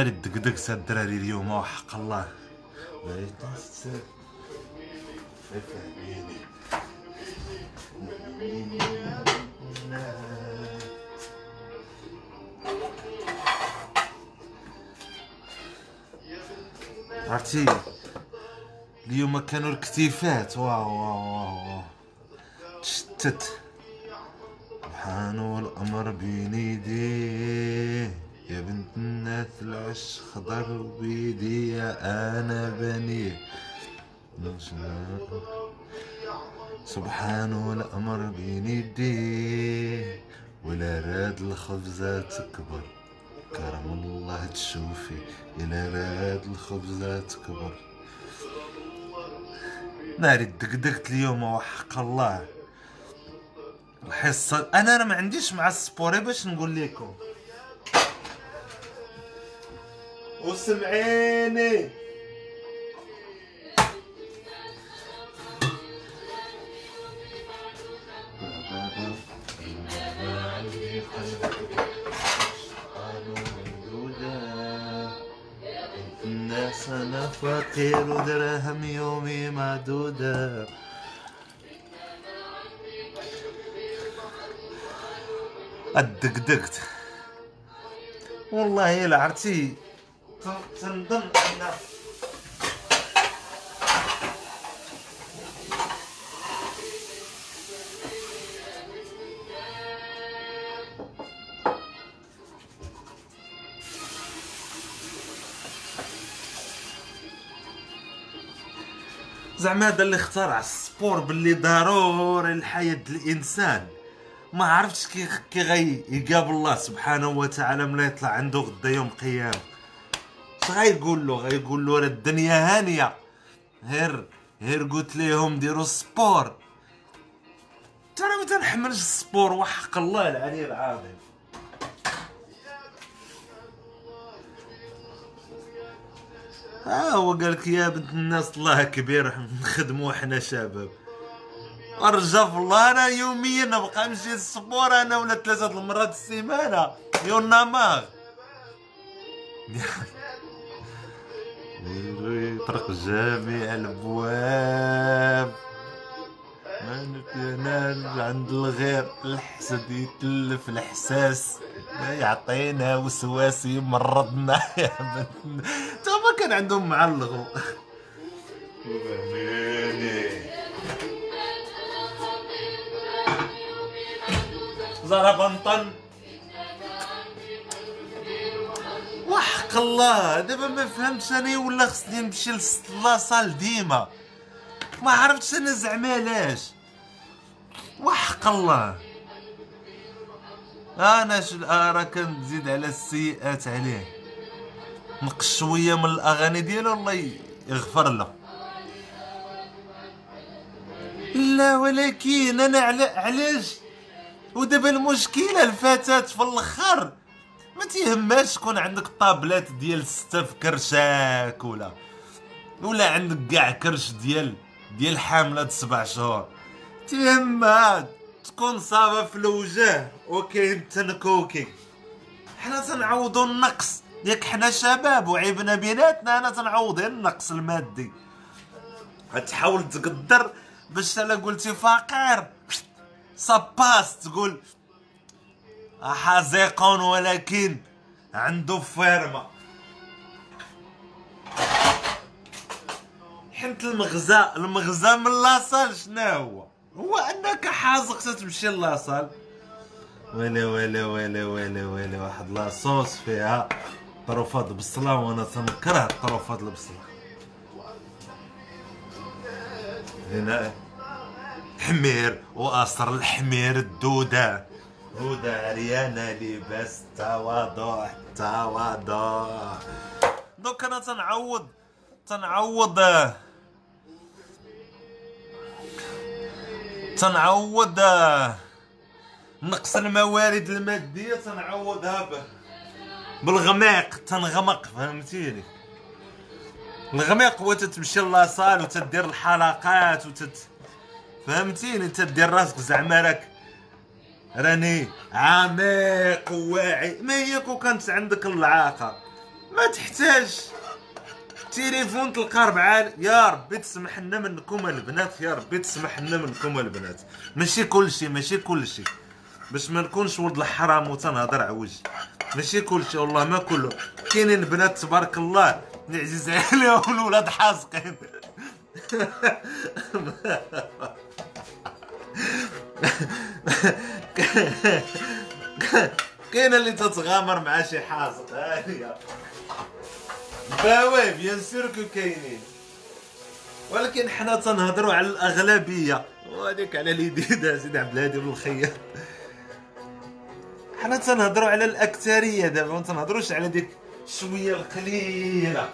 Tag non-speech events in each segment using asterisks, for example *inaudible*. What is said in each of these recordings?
ناري الدقدق سا الدراري اليوم وحق الله. عرفتي اليوم كانوا الكتيفات. واو واو واو. تشتت. سبحانه الأمر بين يديه. يا بنت الناس العش خضر بيدي يا أنا بنيه سبحانه الأمر بين يديه ولا راد الخبزة تكبر. كرم الله تشوفي إلا راد الخبزة تكبر. ناري دقدقت اليوم وحق الله. الحصة أنا أنا ما عنديش مع السبوري باش نقول لكم. وسمعيني. الناس أنا فقير ودراهم يومي معدودة الدقدقت. والله إلا عرفتي تنظن ان زعما هذا اللي اخترع السبور باللي ضروري لحياة الإنسان. ما عرفتش كي كي غي يقابل الله سبحانه وتعالى ملي يطلع عنده غدا يوم قيامة. غايقول له؟ غايقول له راه الدنيا هانية. غير غير قلت ليهم ديروا ال sport. ترى ما تنحملش ال sport وحق الله العلي العظيم. ها هو قال لك يا بنت الناس الله كبير نخدموا حنا شباب. ارجع في الله أنا يوميا نبقى نمشي للسبور أنا ولا ثلاثة المرات السيمانة. يونا ماغ *laughs* يطرق جميع الأبواب. ما نتنال عند الغير الحسد يتلف الحساس يعطينا وسواس يمرضنا. *laughs* يا بنت ما كان عندهم معلق. زربنطن وحق الله. دابا ما فهمتش أنا ولا خصني نمشي لاصال ديما. ما عرفتش أنا زعما علاش. وحق الله. أنا شو راه كنزيد على السيئات عليه. نقص شوية من الأغاني ديالو الله يغفر له. لا ولكن أنا علاش؟ ودابا المشكلة الفتاة في الآخر ما تيهمهاش تكون عندك طابلات ديال ستة في كرشاك ولا ولا عندك كاع كرش ديال ديال حاملة سبع شهور. تيهمها تكون صابه في الوجه وكاين تنكوكي حنا تنعوضو النقص. ياك حنا شباب وعيبنا بيناتنا أنا تنعوض النقص المادي. تحاول تقدر باش الا قلتي فقير. ساباس تقول حزيق ولكن عنده فيرما. حنت المغزى المغزى من لاصال شنو هو؟ هو أنك حازق تمشي لاصال ولا ولا ولا ولا ولا واحد لاصوص فيها طروفات بالصلاة وأنا تنكره الطروفات بالصلاة هنا حمير وأصر الحمير الدودة. هدى عريانة لباس تواضع تواضع. دوك أنا تنعوض تنعوض. تنعوض. نقص الموارد المادية تنعوضها بالغماق تنغمق فهمتيني؟ الغماق هو تتمشي لاصال وتدير الحلقات وتت فهمتيني؟ تدير راسك زعما راك راني عميق وواعي ما هي كون كانت عندك اللعاقه ما تحتاج. تليفون تلقى ربعة يا ربي تسمح لنا منكم البنات يا ربي تسمح لنا منكم البنات. ماشي كلشي ماشي كلشي باش ما نكونش ولد الحرام وتنهضر عوج ماشي كلشي والله ما كله. كاينين بنات تبارك الله نعزيز عليهم الولاد حاسقين *laughs* كاين اللي تتغامر مع شي حاسق هانيه باوي بيان سور كو كاينين. ولكن حنا تنهضروا على الأغلبية. وهذيك على اليديد *laughs* سيدي عبد الهادي بن الخياط حنا تنهضروا على الأكثرية دابا ما تنهضروش على ديك شوية القليلة.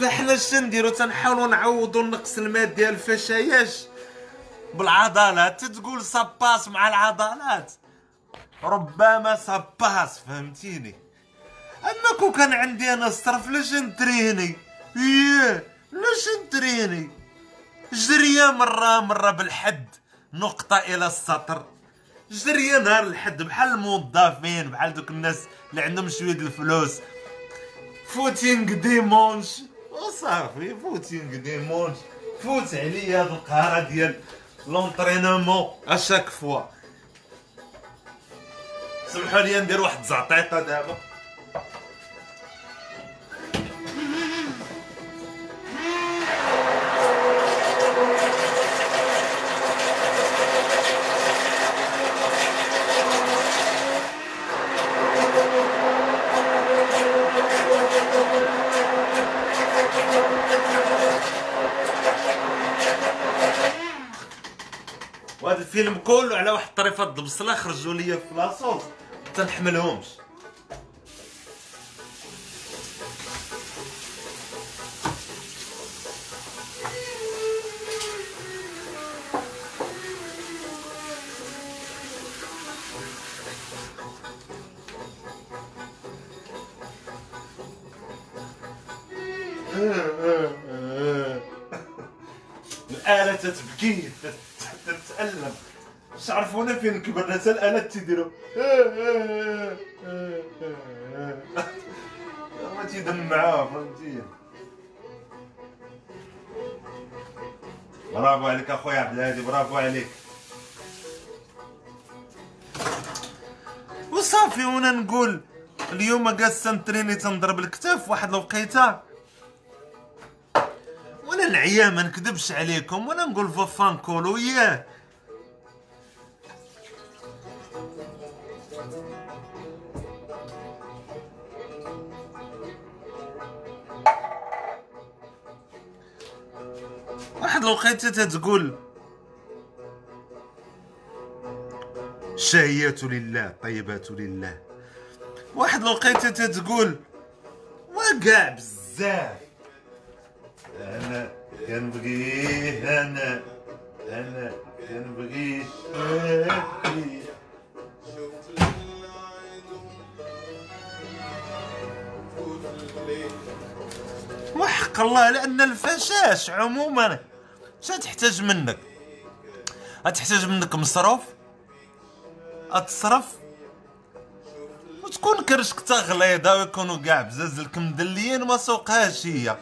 فحنا اش نديرو؟ تنحاولوا نعوضوا النقص المادي الفشاياش بالعضلات تتقول ça passe مع العضلات. ربما ça passe فهمتيني؟ اما كون كان عندي أنا الصرف لاش نتريني إيه لاش نتريني جريه مرة مرة بالحد نقطة إلى السطر. جريه نهار الحد بحال الموظفين بحال دوك الناس اللي عندهم شوية الفلوس. footing dimanche وصافي footing dimanche فوت عليا هاد القهرة ديال l'entraînement à chaque fois سمحوا لي ندير واحد زعطيطه دابا وهذا الفيلم كله على واحد طريفه البصله خرجوا لي في لاصوص تنحملهمش. *laughs* الآلة تتبكي تتألم مش عرفونا فين كبرنا حتى الآلات تيديروا *laughs* ما تيدمعوا فهمتي؟ برافو عليك أخويا عبد الهادي برافو عليك. وصافي وأنا نقول اليوم جالس تنتريني تنضرب الكتاف واحد الوقيتة. وأنا نعيا ما نكذبش عليكم وأنا نقول فوفان كولو ياه. الوقيته تتقول. الشهيات لله طيبات لله. واحد الوقيته تتقول وكاع بزاف. أنا كنبغيه أنا أنا كنبغيه شافي وحق الله لأن الفشاش عموما شا تحتاج منك. تحتاج منك مصروف؟ تصرف وتكون كرشك تغليظه ويكونوا كاع بزاز مدليين ما سوقهاش هي.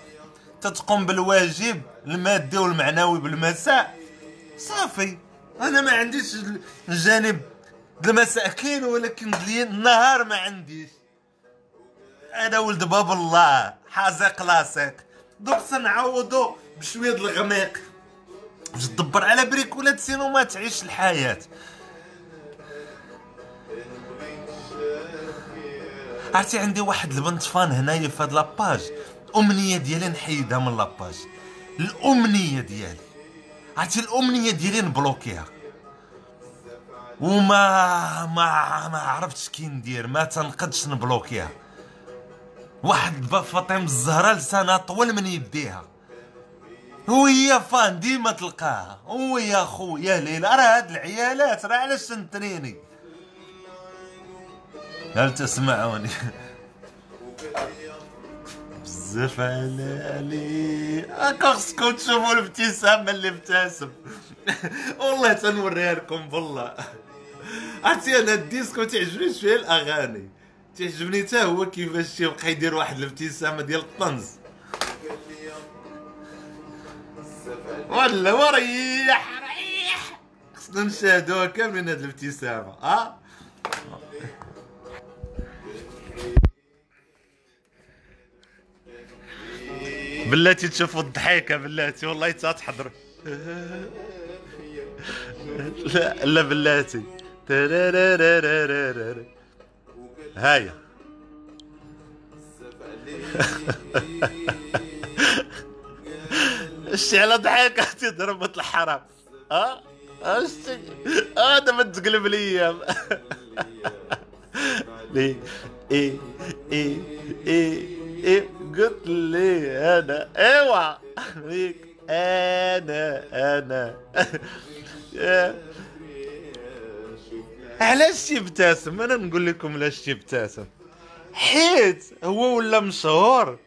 تتقوم بالواجب المادي والمعنوي بالمساء. صافي. أنا ما عنديش الجانب المساكين ولكن ديال النهار ما عنديش. أنا ولد باب الله حازق لاصق دوك تنعوضو بشوية الغميق. باش تدبر على بريكولات سينو ما تعيش الحياة. عرفتي عندي واحد البنت fan هنايا في هاد la page الأمنية ديالي نحيدها من la page. الأمنية ديالي. عرفتي الأمنية ديالي نبلوكيها. وما ما ما عرفتش كي ندير ما تنقدش نبلوكيها. واحد فاطمة الزهراء لسانها طول من يديها. وهي fan ديما تلقاها. ويا خويا ليلى راه هاد العيالات راه علاش تنتريني؟ هل تسمعوني؟ بزاف علي هاكا خصكم تشوفوا الابتسامة اللي ابتسم. والله تنوريها لكم بالله. عرفتي أنا الديسكو تعجبني شوية الأغاني. تعجبني حتى هو كيفاش تيبقى يدير واحد الابتسامة ديال الطنز. ولا وريح. ريح خصنا نشاهدوها كاملين هاد الابتسامة آه بلاتي تشوفوا الضحيكه بلاتي والله تحضر. لا لا بلاتي. هايا شتي على ضحكة تضرب مثل الحرام شتي آه دابا تقلب الأيام لي *laughs* إيه إيه إيه إيه قلت لي أنا. ايوا فيك أنا أنا. *laughs* علاش تيبتسم أنا نقول لكم علاش تيبتسم حيت هو ولا مشهور.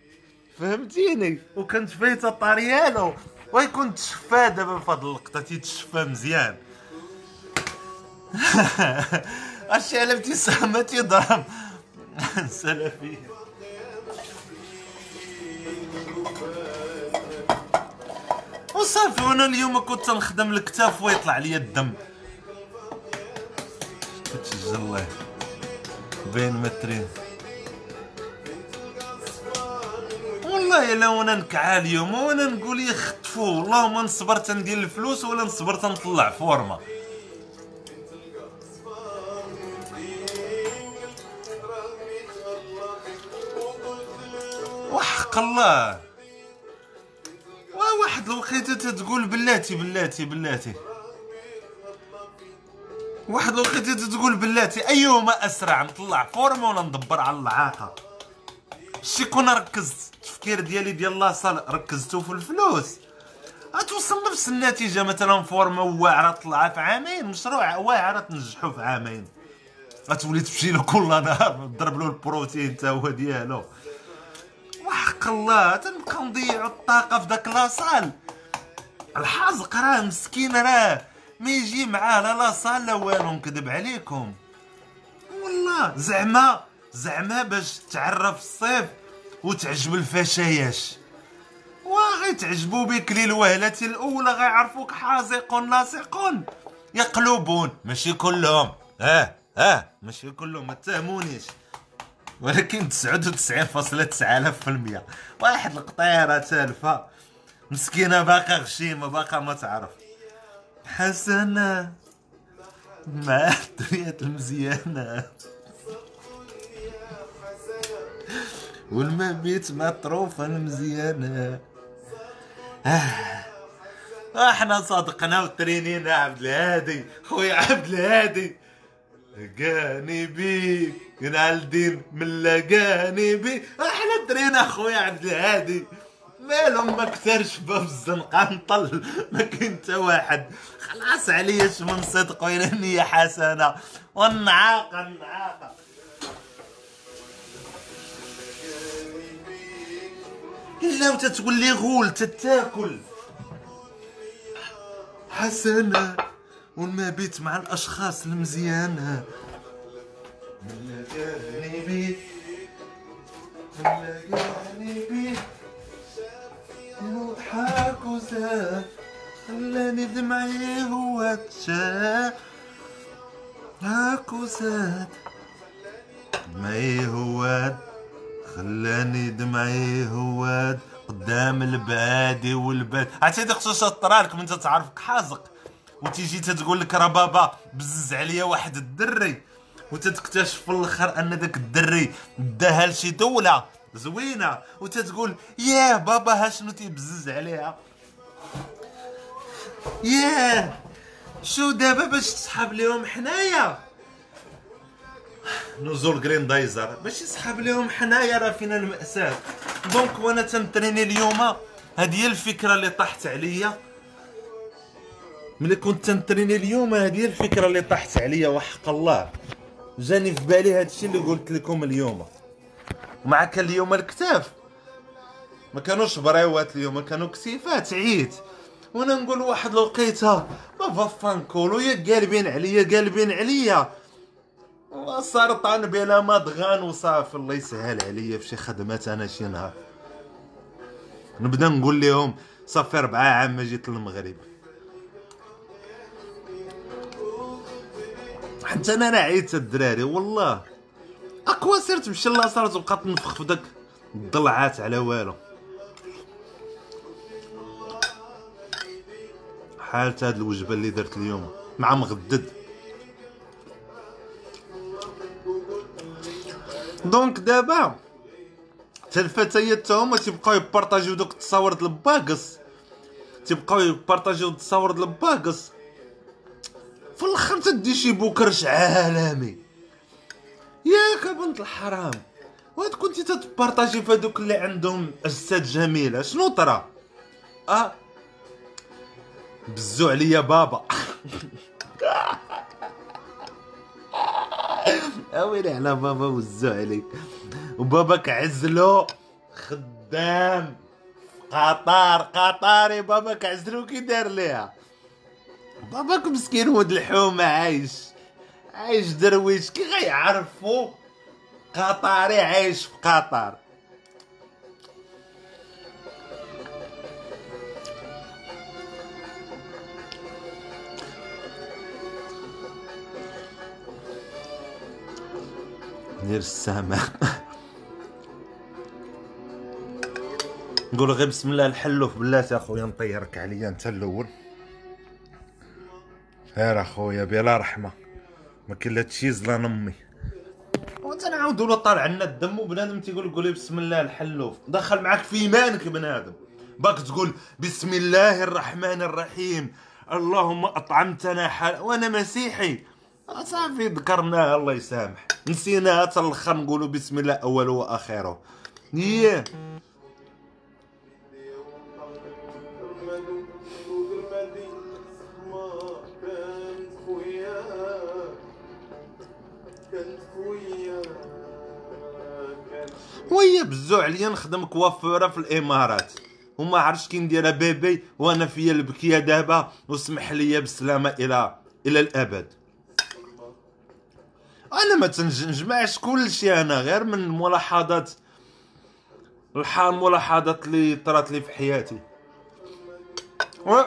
فهمتيني؟ وكانت فايته طريالو ويكون تشفى دابا في هاد اللقطة تيتشفى مزيان. *laughs* أش على ابتسامه تيضرب. *laughs* سلفيه وصافي وأنا اليوم كنت نخدم الكتاف ويطلع لي الدم. تسجل الله. بين مترين. والله إلا وأنا نكعى اليوم وأنا نقول يخطفوا والله ما نصبر تندير الفلوس ولا نصبر تنطلع فورما وحق الله. واحد الوقيته تتقول بلاتي بلاتي بلاتي. واحد الوقيته تتقول بلاتي ايهما أسرع نطلع فورما ولا ندبر على العاقة. شي كون ركزت التفكير ديالي ديال la salle ركزتو في الفلوس. غتوصل نفس النتيجة مثلا فورما واعرة طلعها في عامين مشروع واعرة تنجحو في عامين. غتولي تمشي له كل نهار تضرب له البروتين تا هو ديالو. وحق الله تنبقى نضيعو الطاقة في داك la salle. الحازق راه مسكين راه. ما يجي معاه لا لاصال لا والو نكذب عليكم. والله زعما زعما باش تعرف الصيف وتعجب الفشاياش. وغي تعجبوا بك للوهلة الأولى غيعرفوك حازقون لاصقون يقلبون ماشي كلهم. آه آه ماشي كلهم ما ولكن 99.9000% واحد القطيرة تالفة. مسكينة باقا غشيمة باقا ما تعرف. حسنة. مع الدنيا المزيانة. والمبيت مطروفة المزيانة آه. إحنا صادقنا وترينينا عبد الهادي. خويا عبد الهادي. لقاني بيك الدين من لقاني بيك إحنا درينا خويا عبد الهادي. مالهم ما كثرش باب الزنقه نطل ما كاين حتى واحد. خلاص عليا من صدق وين النية حسنة. والنعاقة إلا وتتقول لي غول تتاكل. حسنة والمبيت مع الأشخاص المزيانة. من لقاني من لقاني يضحك وزاد خلاني دمعي هو تشاف هاك وزاد دمعي هواد خلاني دمعي هواد قدام البادي والباد. عرفتي ديك خصوصا طرالك من تعرفك حازق وتيجي تتقول لك راه بابا بزز عليا واحد الدري وتتكتشف في الآخر أن داك الدري داها لشي دولة زوينة. وتتقول ياه بابا ها شنو تيبزز عليها؟ ياه شو دابا باش تسحب ليهم حنايا؟ نزول جرين دايزر باش يسحب ليهم حنايا راه فينا المأساة. donc وأنا تنتريني اليوم هذه هي الفكرة اللي طاحت عليا. ملي كنت تنتريني اليوم هذه هي الفكرة اللي طاحت عليا وحق الله. جاني في بالي هادشي اللي قلت لكم اليوم. ومع كان اليوم الكتاف ما كانوش بريوات اليوم كانوا كتيفات عييت وأنا نقول واحد الوقيته vaffanculo يا قالبين عليا قالبين عليا. سرطان بلا مضغان وصافي الله يسهل عليا في شي خدمات أنا شي نهار. نبدا نقول لهم صافي ربعة عام ما جيت للمغرب. حتى أنا عييت الدراري والله. أقوى سير تمشي لاصال تبقى تنفخ في داك الضلعات على والو. حالت هاد الوجبة اللي درت اليوم مع مغدد. donc دابا حتى الفتيات هما تيبقاو يبارطاجيو دوك التصاور د ال packs. تيبقاو يبارطاجيو التصاور د ال packs. في الآخر تدي شي بوكرش عالمي. ياك بنت الحرام وهاد كنتي تتبارطاجي في هذوك اللي عندهم اجساد جميلة. شنو ترى أه؟ بزو عليا بابا. *laughs* أويلي على بابا وزو عليك. وباباك عزلو خدام. قطار قطاري باباك عزلو كي دار ليها. باباك مسكين ولد الحومة عايش. عايش درويش كي غيعرفو. قطاري عايش في قطر دير السامع نقول غير بسم الله الحلوف بلاتي أخويا نطيرك عليا أنت الأول. خير أخويا بلا رحمة. ما كاين لا تشيز لا نمي. وتنعاودوا له طالع لنا الدم وبنادم تيقول قولي بسم الله الحلوف دخل معاك في إيمانك بنادم. باك تقول بسم الله الرحمن الرحيم. اللهم أطعمتنا حال وأنا مسيحي. صافي ذكرناها الله يسامح. نسيناها حتى الأخر نقولوا بسم الله أوله واخره ياه وهي بزو عليا نخدم كوافورة في الإمارات. وما عرفتش كي نديرها بيبي وأنا فيا البكية دابا وسمح لي بالسلامه إلى إلى الأبد. أنا ما تنجمعش كل شيء أنا غير من ملاحظات الحال ملاحظات اللي طرات لي في حياتي. و...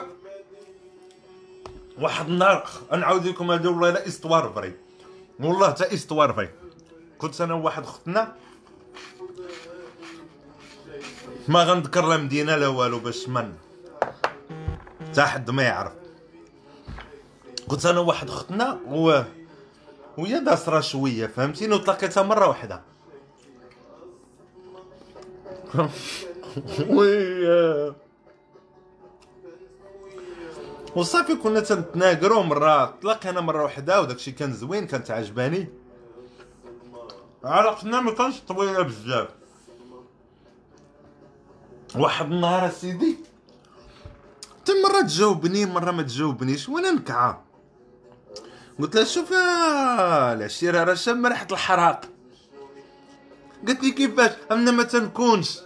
واحد النهار نعاود لكم هذه والله l'histoire vraie والله تا histoire vraie كنت أنا وواحد اختنا ما غنذكر لا مدينة لا والو باش من. تا حد ما يعرف. كنت أنا وواحد اختنا و وهي داسرة شوية فهمتيني وتلاقيتها مرة واحدة. *laughs* وي. وصافي كنا تنتناقرو مرة تلاقينا مرة وحدة وداكشي كان زوين كانت عجباني. علاقتنا ما كانش طويلة بزاف. واحد النهار سيدي حتى مرة تجاوبني مرة ما تجاوبنيش وأنا نكعة. قلت لها شوف العشيرة راه شم ريحة الحراق. قالت لي كيفاش؟ أنا ما تنكونش.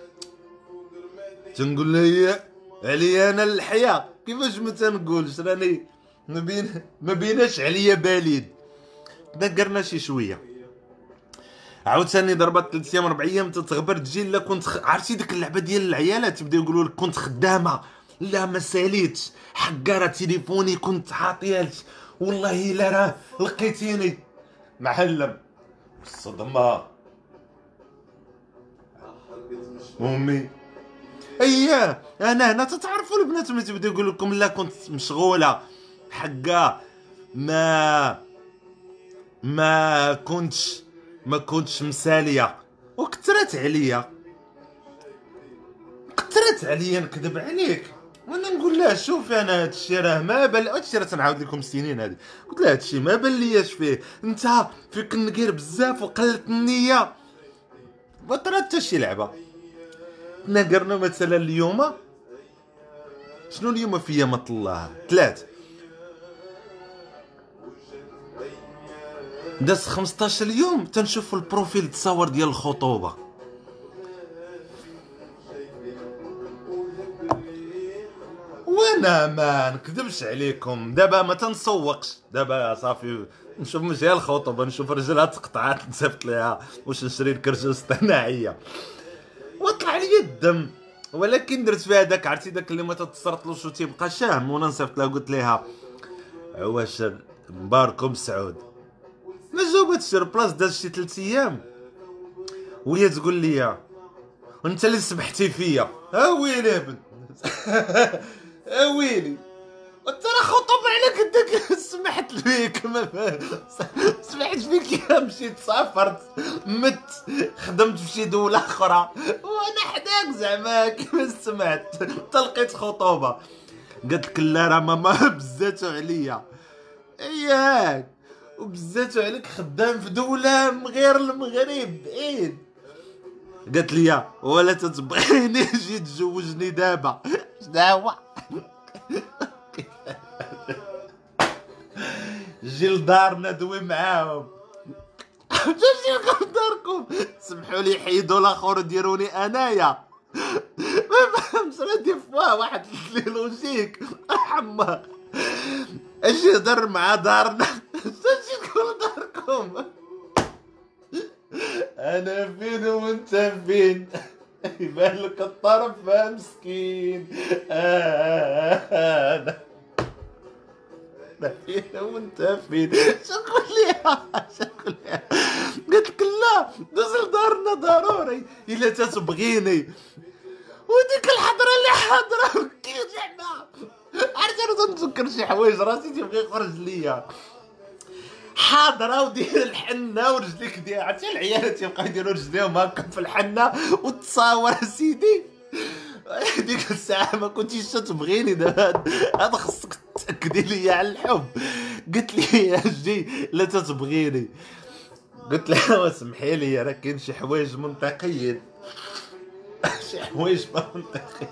تنقول لها عليا أنا الحياة. كيفاش ما تنقولش؟ راني ما بين ما بيناش عليا باليد. دقرنا شي شوية. عاوتاني ضربات ثلاث أيام أربع أيام تتغبر تجي لا كنت خ... عرفتي ديك اللعبة ديال العيالات تبداو يقولوا لك كنت خدامة. لا ما ساليتش. حقارة تليفوني كنت عاطيالش والله إلا راه لقيتيني. معلم الصدمه أمي. اييه أنا هنا تتعرفوا البنات ملي تبدا يقول لكم لا كنت مشغولة. حقا ما ما كنتش ما كنتش مسالية. وكثرت عليا. كثرت عليا نكذب عليك. وأنا نقول لها شوف أنا هادشي راه ما بال هادشي راه تنعاود لكم السنين هادي. قلت لها هادشي ما بان لياش فيه. انت فيك النقير بزاف وقلت النية. ما حتى شي لعبة. تناقرنا مثلا اليوم. شنو اليوم في يامة الله؟ ثلاث. داز 15 يوم تنشوف البروفيل تصاور ديال الخطوبة. وأنا ما نكذبش عليكم. دابا ما تنسوقش. دابا صافي نشوف مزيان الخطوبه نشوف رجلها تقطعات نصيفط ليها واش نشري الكرشه الاصطناعيه وطلع لي الدم. ولكن درت فيها داك عرفتي داك اللي ما تتصرطلوش وتيبقى شام وأنا نصيفط لها قلت لها واش مباركم سعود. ما جاوبتش بلاص داز شي ثلاث أيام. وهي تقول لي أنت اللي سمحتي فيا. ها ويلي بنت. *laughs* ويلي. انت راه خطب عليك انك *laughs* سمحت فيك ما *laughs* سمحت فيك يا مشيت سافرت مت خدمت في شي دولة أخرى. وأنا حداك زعما كيما *laughs* سمعت. تلقيت خطوبة. قالت لك لا راه ماما بزاتو عليا. ياك وبزاتو عليك خدام في دولة غير المغرب بعيد قالت لي ولا تتبغيني جي تزوجني دابا. شنو جي لدارنا دوي معاهم. جي لداركم سمحوا لي حيدوا الآخر وديروني أنايا. ما فهمتش راه دي فوا واحد لي لوجيك. حمار أجي هضر مع دارنا. أجي تقول داركم. أنا فين وأنت فين؟ يبان لك الطرف مسكين. أنا فين وانت فين؟ شكون ليها شكون لك لا دوز لدارنا ضروري. إلا تتبغيني وديك الحضرة اللي حاضره كي زعما عرفت أنا تنتذكر شي حوايج؟ راسي تيبغي يخرج ليا حاضرة ودير الحنة ورجليك ديال عرفتي العيال تيبقاو يديروا رجليهم هكا في الحنة وتصاور سيدي؟ *laughs* ديك الساعة ما كنتيش تبغيني دابا. هذا خصك تأكدي لي على الحب. قلت لي يا جي لا تتبغيني. قلت لها سمحي لي راه كاين شي حوايج منطقيين. *laughs* شي حوايج منطقيين.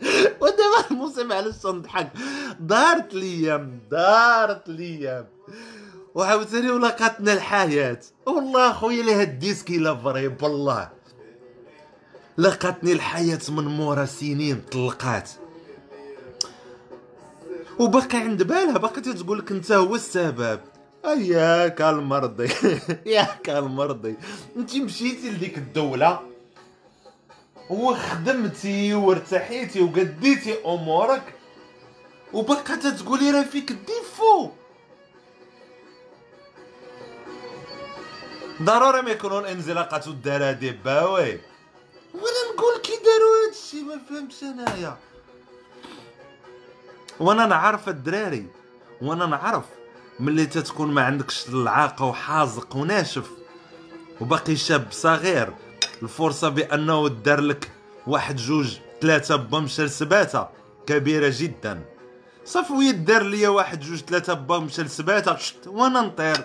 *laughs* ودابا المصيبة علاش تنضحك. دارت ليام دارت ليام وعاوتاني ولقاتنا الحياة. والله خويا لي هاد ال disque إلا vrai بالله لقاتني الحياة من مورا سنين طلقات. وباقي عند بالها باقي تقول لك أنت هو السبب. ياك المرضي *laughs* ياك المرضي أنت مشيتي لديك الدولة وخدمتي وارتحيتي وقديتي أمورك وبقى تقولي راه فيك les défauts ضروري ما يكونوا الانزلاقات والدراديب باوي. وأنا نقول كي داروا هادشي ما فهمتش أنايا. وأنا نعرف الدراري وأنا نعرف ملي تتكون ما عندكش العاقة وحازق وناشف وباقي شاب صغير الفرصة بأنه دار لك واحد جوج ثلاثة بمشى لسباته كبيرة جدا. صافي ويدار ليا واحد جوج ثلاثة بمشى لسباته وأنا نطير.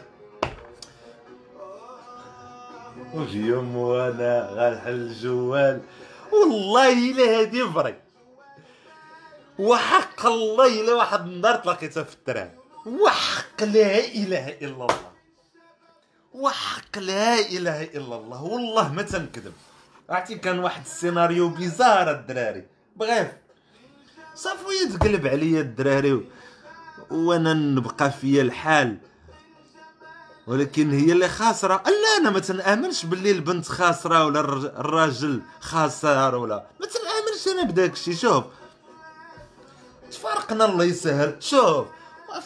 وفي وأنا غنحل الجوال. والله إلا هادي vrai وحق الله إلا واحد النهار تلاقيتها في الترام. وحق لا إله إلا الله. وحق لا إله إلا الله. والله ما تنكذب. عرفتي كان واحد السيناريو bizarre الدراري. bref صافي يتقلب عليا الدراري وأنا نبقى فيا الحال. ولكن هي اللي خاسرة. لا أنا ما تنآمنش باللي البنت خاسرة ولا الراجل خاسر ولا. ما تنآمنش أنا بداك الشيء. شوف تفارقنا الله يسهل. شوف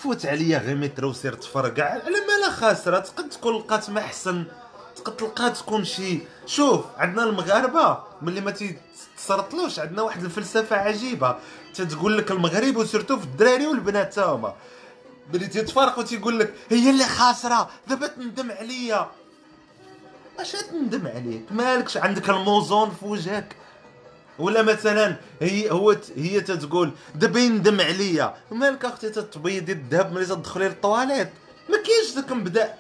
فوت عليا غير متر وسير تفرقع على مالا خاسرة تقد تكون لقات ما أحسن. تقد تلقى تكون شي. شوف عندنا المغاربة ملي ما تسرطلوش عندنا واحد الفلسفة عجيبة. تتقول لك المغرب وسيرتو في الدراري والبنات تا هما. ملي تيتفارقوا تيقول لك هي اللي خاسرة دابا تندم عليا. اش تندم عليك. مالكش عندك الموزون في وجهك. ولا مثلا هي هو هي تتقول دابا يندم عليا. مالك أختي تتبيضي الذهب ملي تدخلي للطواليت؟ ما كاينش داك نبدا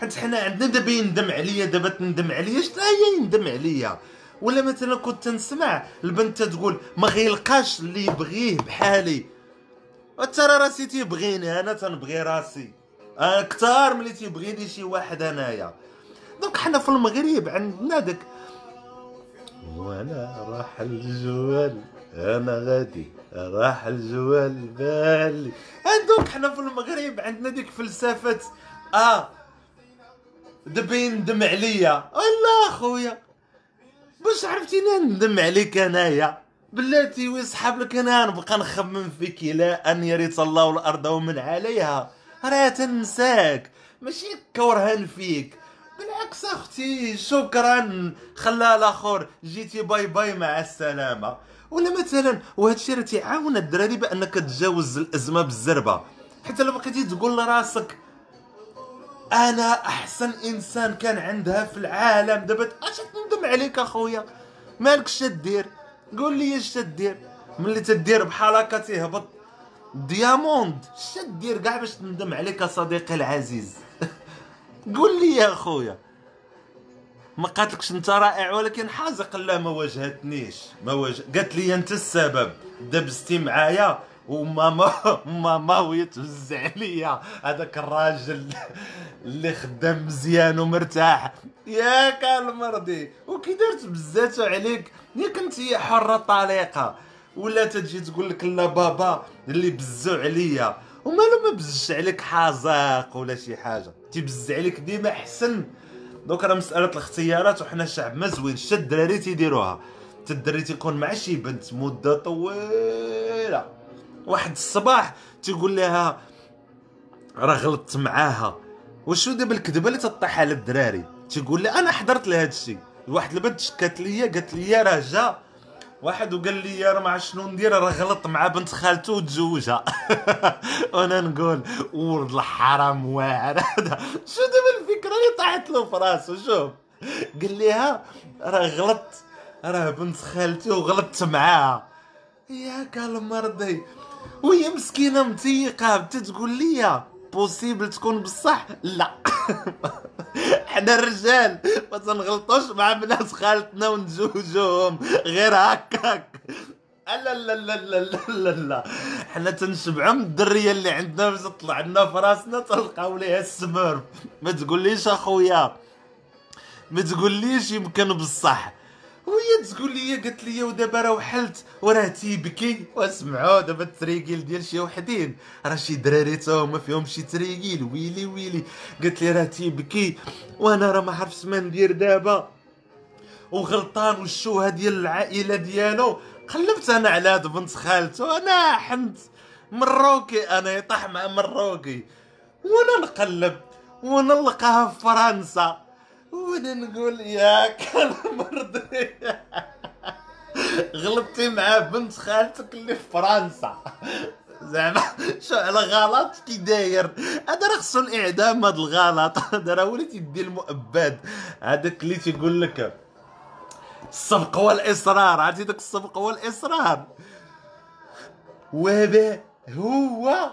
حيت حنا عندنا دابا يندم عليا دابا تندم عليا شتا هي يندم عليا؟ ولا مثلا كنت تنسمع البنت تقول ما غيلقاش اللي يبغيه بحالي. ترى راسي تيبغيني أنا تنبغي راسي. أنا كثار ملي تيبغيني شي واحد أنايا. donc حنا في المغرب عندنا داك وأنا راح الجوال. أنا غادي راح الجوال بالي. donc حنا في المغرب عندنا ديك فلسفة آه دابا يندم عليا لا خويا باش عرفتيني ندم عليك أنايا. بلاتي ويسحب لك أنا نبقى نخمم فيك إلى أن يرث الله الأرض ومن عليها. راه تنساك. ماشي كرهان فيك. بالعكس أختي شكرا. خلا الآخر جيتي باي باي مع السلامة. ولا مثلا وهذا الشيء راه تيعاون الدراري بأنك تجاوز الأزمة بالزربة. حتى لو بقيتي تقول لراسك أنا أحسن إنسان كان عندها في العالم. دابا أش تندم عليك أخويا؟ مالك شدير قول لي اش تدير ملي تدير بحال هكا تيهبط دياموند شدير كاع باش تندم عليك صديقي العزيز. قول لي يا أخويا. ما قالتلكش أنت رائع ولكن حازق لا ما واجهتنيش. ما واجه قالت لي أنت السبب. دبستي معايا وماما ماما *laughs* وهي توزع عليا. هذاك الراجل اللي خدام مزيان ومرتاح. ياك المرضي وكي درت بزاتو عليك يا كنتي حرة طليقة. ولا تجي تقول لك لا بابا اللي بزو عليا. ومالو ما بزش عليك حازق ولا شي حاجة. تيبز عليك ديما أحسن. دوك راه مسألة الاختيارات وحنا شعب مزوين شتا الدراري تيديروها. حتى الدري تيكون مع شي بنت مدة طويلة. واحد الصباح تيقول لها راه غلطت معاها. وشو دابا الكذبة اللي تطيح على الدراري؟ تيقول لي أنا حضرت لهذا الشيء واحد البنت شكات ليا قالت لي راه جا واحد وقال لي راه ما شنو ندير؟ راه غلط مع بنت خالته وتزوجها. *laughs* وأنا نقول ولد الحرام واعر. هذا *laughs* شو دابا الفكرة؟ اللي طاحت له في راسو شوف. قال ليها راه غلط. راه بنت خالتي وغلطت معاها. ياك المرضي. وهي مسكينة متيقه بدا تقول لي بوسيبل تكون بصح؟ لا. *laughs* حنا الرجال ما تنغلطوش مع بنات خالتنا ونزوجوهم غير هكاك. لا لا لا لا لا لا لا حنا تنشبعوا من الدرية اللي عندنا باش تطلع لنا في راسنا تلقاو ليها السمر ما تقوليش أخويا. ما تقوليش يمكن بصح. وهي تقول لي قالت لي ودابا راه وحلت وراه تيبكي. واسمعوا دابا التريقيل ديال شي وحدين راه شي دراري تا هما فيهم شي تريقيل ويلي ويلي. قالت لي راه تيبكي وأنا راه ما عرفتش ما ندير دابا. وغلطان والشوهة ديال العائلة ديالو قلبت أنا على هاد بنت خالته. أنا حنت مروكي أنا يطيح مع مروكي. وأنا نقلب وأنا نلقاها في فرنسا. وأنا نقول ياك المرضي غلطتي مع بنت خالتك اللي في فرنسا. زعما شو على غلط؟ كي داير؟ هذا راه خصو الإعدام هذا الغلط. هذا راه وليتي دير المؤبد. هذاك اللي تيقول لك السبق والإصرار. عرفتي داك السبق والإصرار؟ وهذا هو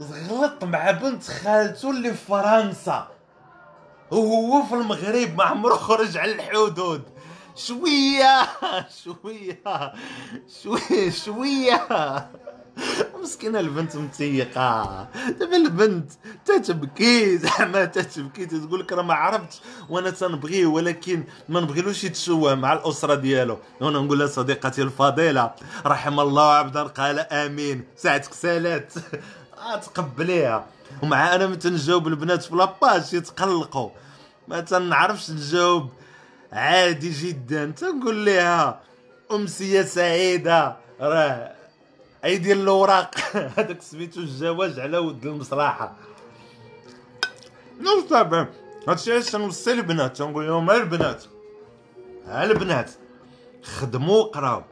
غلط مع بنت خالته اللي في فرنسا. وهو في المغرب ما عمره خرج على الحدود. شوية شوية شوية شوية. مسكينة البنت متيقة. دابا البنت تتبكي زعما تتبكي تقول لك راه ما عرفتش وأنا تنبغيه ولكن ما نبغيلوش يتشوه مع الأسرة ديالو. وأنا نقول لها صديقتي الفضيلة رحم الله عبدا قال آمين. ساعتك سالات آه تقبليها. ومع أنا متى نجاوب البنات في la page يتقلقوا. ما تنعرفش نجاوب. عادي جدا. تنقول لها امسيه سعيده راه اي ديال الأوراق. *laughs* هذاك سميتو الزواج على ود المصلحه non طبعا هادشي علاش تنوصي البنات؟ تنقول لهم البنات؟ ها البنات؟ خدموا قراو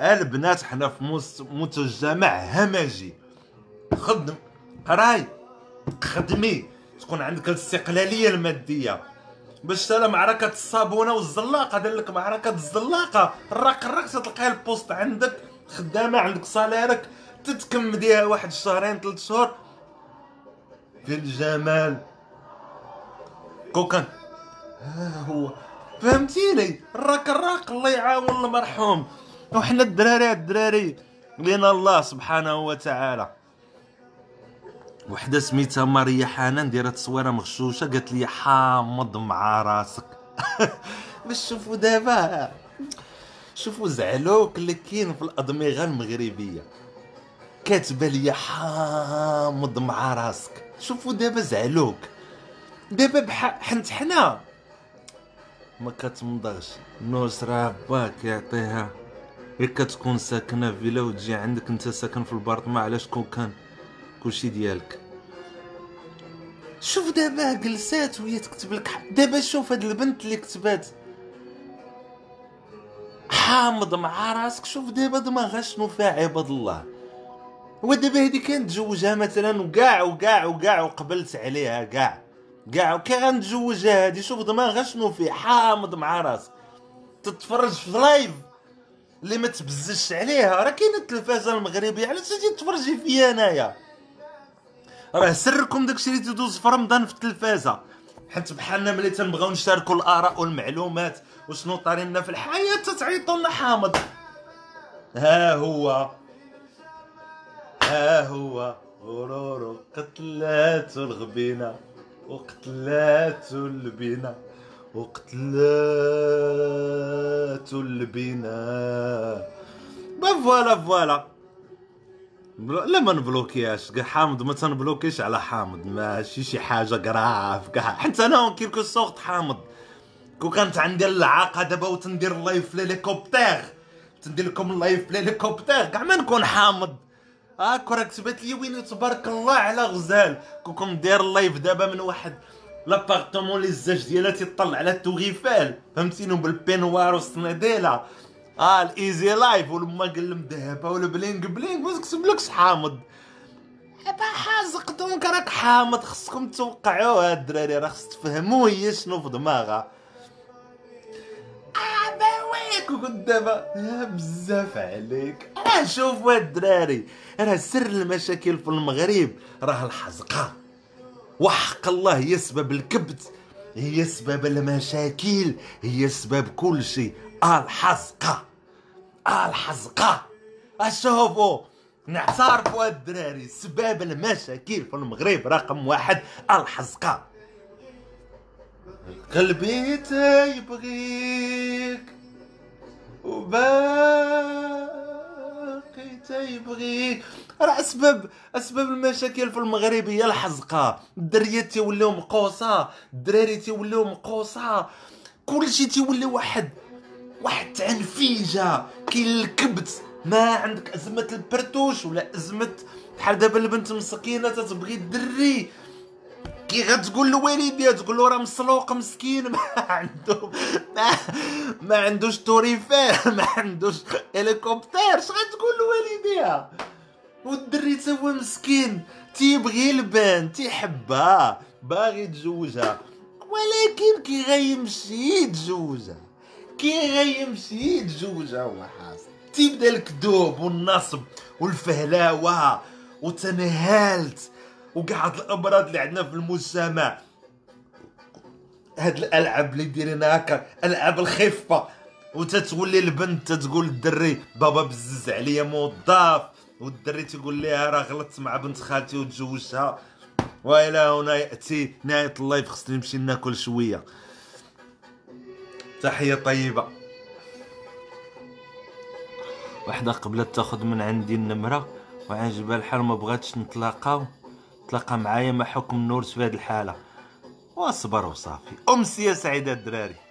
البنات؟ حنا في مجتمع همجي. خدم قراي خدمي. تكون عندك الاستقلالية المادية. باش سالا معركة الصابونة والزلاقة دار لك معركة الزلاقة. الراق الراق تلقاها البوست عندك خدامة عندك صاليرك تتكمديها واحد شهرين ثلاث شهور. في الجمال. كوكان. ها هو. فهمتيني؟ الراك الراق الله يعاون المرحوم. وحنا الدراري الدراري. لينا الله سبحانه وتعالى. وحدة سميتها ماريا حنان دايره تصويره مغشوشة قالت لي حامض مع راسك. *laughs* باش شوفوا دابا. شوفوا زعلوك اللي كاين في الأدمغة المغربية. كاتبة لي حامض مع راسك. شوفوا دابا زعلوك. دابا بحال حنت حنا. ما كتمضغش. نصرة باك يعطيها. غير كتكون ساكنة في فيلا وتجي عندك انت ساكن في البارطمة علاش كون كان؟ كلشي ديالك. شوف دابا جلسات وهي تكتب لك دابا شوف هاد البنت اللي كتبات. حامض مع راسك. شوف دابا دماغها شنو فيها عباد الله. ودابا هادي كانت تزوجها مثلا وكاع وكاع وكاع وقبلت عليها كاع. كاع وكي غنتزوجها هادي. شوف دماغها شنو فيه حامض مع راسك. تتفرج في لايف اللي ما تبزش عليها. راه كاينة التلفازه المغربيه علاش تجي تفرجي فيا أنايا؟ راه سركم داكشي اللي تدوز في رمضان في التلفازة. حيت بحالنا ملي تنبغيو نشاركوا الآراء والمعلومات وشنو طارينا في الحياة تتعيطوا لنا حامض ها هو. ها هو. غرور قتلات الغبينة وقتلات البينة وقتلات البينة. با فوالا فوالا. لا ما نبلوكياش. كاع حامض ما تنبلوكيش على حامض ماشي شي حاجة كراف كاع حتى أنا كيلكو سوغت حامض كون كانت عندي العاقة دابا وتندير لايف في ليليكوبتير تندير لكم لايف في ليليكوبتير كاع ما نكون حامض هاك راه كتبات لي وين تبارك الله على غزال. كون داير لايف دابا من واحد لابارتمون لي الزاج ديالها تيطلع على التوغيفال. فهمتينو بالبينوار والصناديلة. آه الإيزي لايف ولا قلم ذهبه ولا بلينغ بلينغ ما تكتبلكش حامض. با حازق دونك راك حامض خصكم توقعوها الدراري راه خص تفهموا هي شنو في دماغها. ويك وقلت دابا؟ بزاف عليك. راه شوفوا الدراري راه سر المشاكل في المغرب راه الحزقة. وحق الله هي سبب الكبت هي سبب المشاكل هي سبب كل شيء. الحزقة. الحزقه أشوفوا نعترفوا الدراري سباب المشاكل في المغرب رقم واحد الحزقه قلبي تيبغيك وباقي تيبغيك. راه أسباب أسباب المشاكل في المغرب هي الحزقة. الدريات تيوليو مقوصه الدراري تيوليو مقوصه كلشي تيولي واحد. واحد تعنفيجه كاين الكبت ما عندك أزمة البرتوش ولا أزمة بحال دابا البنت مسكينة تتبغي الدري كي غتقول لوالديها تقول له راه مسلوق مسكين. *laughs* ما عنده ما, ما عندوش توريفان ما عندوش هليكوبتر اش غتقول لوالديها؟ والدري تا هو مسكين. تيبغي البان تيحبها. باغي يتزوجها ولكن كي غيمشي يتزوجها. كي غيمشي يتزوجها هو حاصل. تيبدا الكذوب والنصب والفهلاوة وتنهالت وكاع هاد الأمراض اللي عندنا في المجتمع. هاد الألعاب اللي دايرين هكا ألعاب الخفة. وتتولي البنت تتقول للدري بابا بزز عليا موظف. والدري تيقول لها راه غلطت مع بنت خالتي وتزوجتها وإلى هنا يأتي نهاية اللايف خصني نمشي ناكل شوية. تحية طيبة. وحدة قبلت تاخذ من عندي النمرة وعجبها الحال ما بغاتش نتلاقاو. تلاقى معايا ما حكم نورس في هذه الحالة. واصبر وصافي. امسيه سعيدة الدراري.